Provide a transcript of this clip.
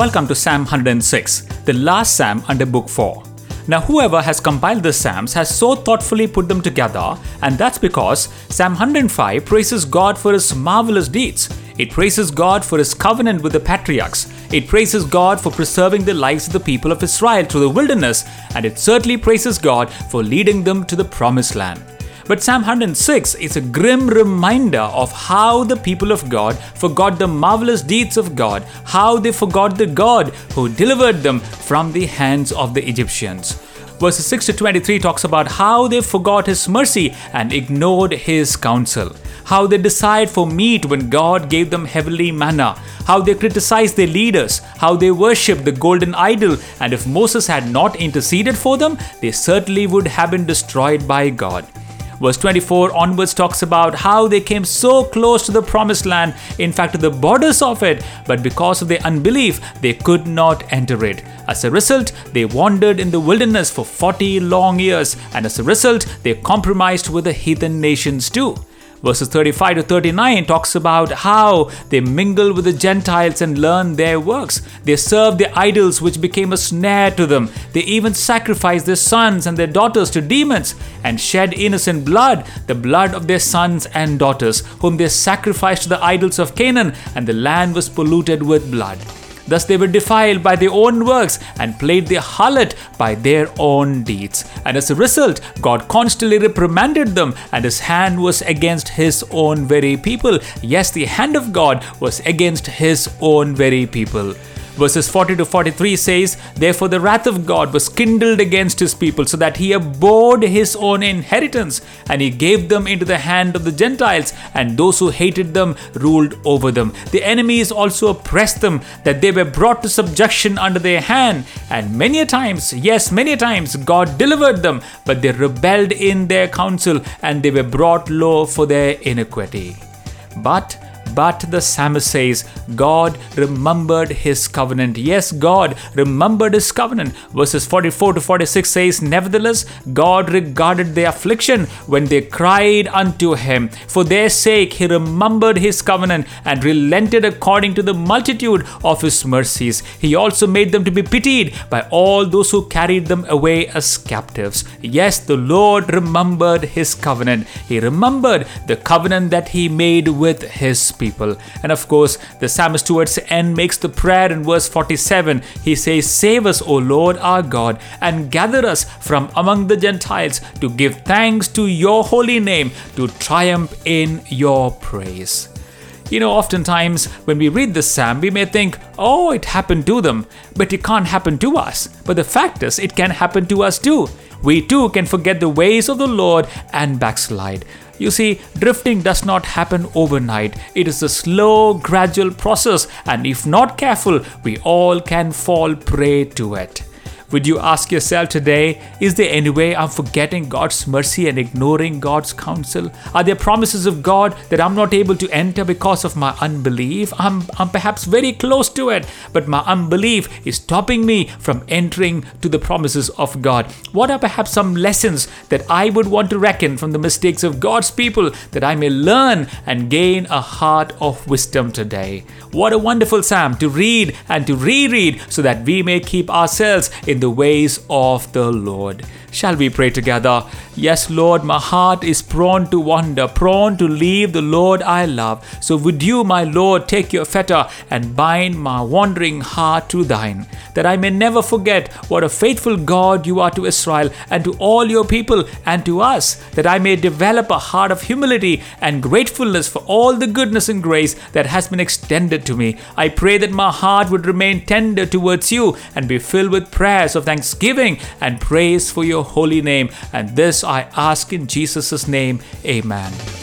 welcome to Psalm 106, the last Psalm under Book 4. Now, whoever has compiled the Psalms has so thoughtfully put them together, and that's because Psalm 105 praises God for his marvelous deeds. It praises God for his covenant with the patriarchs. It praises God for preserving the lives of the people of Israel through the wilderness, and it certainly praises God for leading them to the promised land. But Psalm 106 is a grim reminder of how the people of God forgot the marvelous deeds of God, how they forgot the God who delivered them from the hands of the Egyptians. Verses 6 to 23 talks about how they forgot His mercy and ignored His counsel, how they desired for meat when God gave them heavenly manna, how they criticized their leaders, how they worshipped the golden idol, and if Moses had not interceded for them, they certainly would have been destroyed by God. Verse 24 onwards talks about how they came so close to the promised land, in fact, to the borders of it, but because of their unbelief, they could not enter it. As a result, they wandered in the wilderness for 40 long years, and as a result, they compromised with the heathen nations too. Verses 35 to 39 talks about how they mingle with the Gentiles and learn their works. They serve the idols which became a snare to them. They even sacrifice their sons and their daughters to demons and shed innocent blood, the blood of their sons and daughters, whom they sacrificed to the idols of Canaan, and the land was polluted with blood. Thus they were defiled by their own works and played the harlot by their own deeds. And as a result, God constantly reprimanded them, and his hand was against his own very people. Yes, the hand of God was against his own very people. Verses 40 to 43 says, Therefore the wrath of God was kindled against his people, so that he abhorred his own inheritance, and he gave them into the hand of the Gentiles, and those who hated them ruled over them. The enemies also oppressed them, that they were brought to subjection under their hand. And many a times, yes, many a times, God delivered them, but they rebelled in their counsel, and they were brought low for their iniquity. But but the psalmist says, God remembered his covenant. Yes, God remembered his covenant. Verses 44 to 46 says, Nevertheless, God regarded their affliction when they cried unto him. For their sake, he remembered his covenant and relented according to the multitude of his mercies. He also made them to be pitied by all those who carried them away as captives. Yes, the Lord remembered his covenant. He remembered the covenant that he made with his people. And of course, the psalmist towards the end makes the prayer in verse 47. He says, Save us, O Lord our God, and gather us from among the Gentiles to give thanks to your holy name, to triumph in your praise. You know, oftentimes when we read this psalm, we may think, oh, it happened to them, but it can't happen to us. But the fact is, it can happen to us too. We too can forget the ways of the Lord and backslide. You see, drifting does not happen overnight. It is a slow, gradual process, and if not careful, we all can fall prey to it. Would you ask yourself today, is there any way I'm forgetting God's mercy and ignoring God's counsel? Are there promises of God that I'm not able to enter because of my unbelief? I'm, I'm perhaps very close to it, but my unbelief is stopping me from entering to the promises of God. What are perhaps some lessons that I would want to reckon from the mistakes of God's people that I may learn and gain a heart of wisdom today? What a wonderful psalm to read and to reread so that we may keep ourselves in the ways of the Lord. Shall we pray together? Yes, Lord, my heart is prone to wander, prone to leave the Lord I love. So would you, my Lord, take your fetter and bind my wandering heart to thine, that I may never forget what a faithful God you are to Israel and to all your people and to us, that I may develop a heart of humility and gratefulness for all the goodness and grace that has been extended to me. I pray that my heart would remain tender towards you and be filled with prayers of thanksgiving and praise for your holy name. And this I ask in Jesus' name. Amen.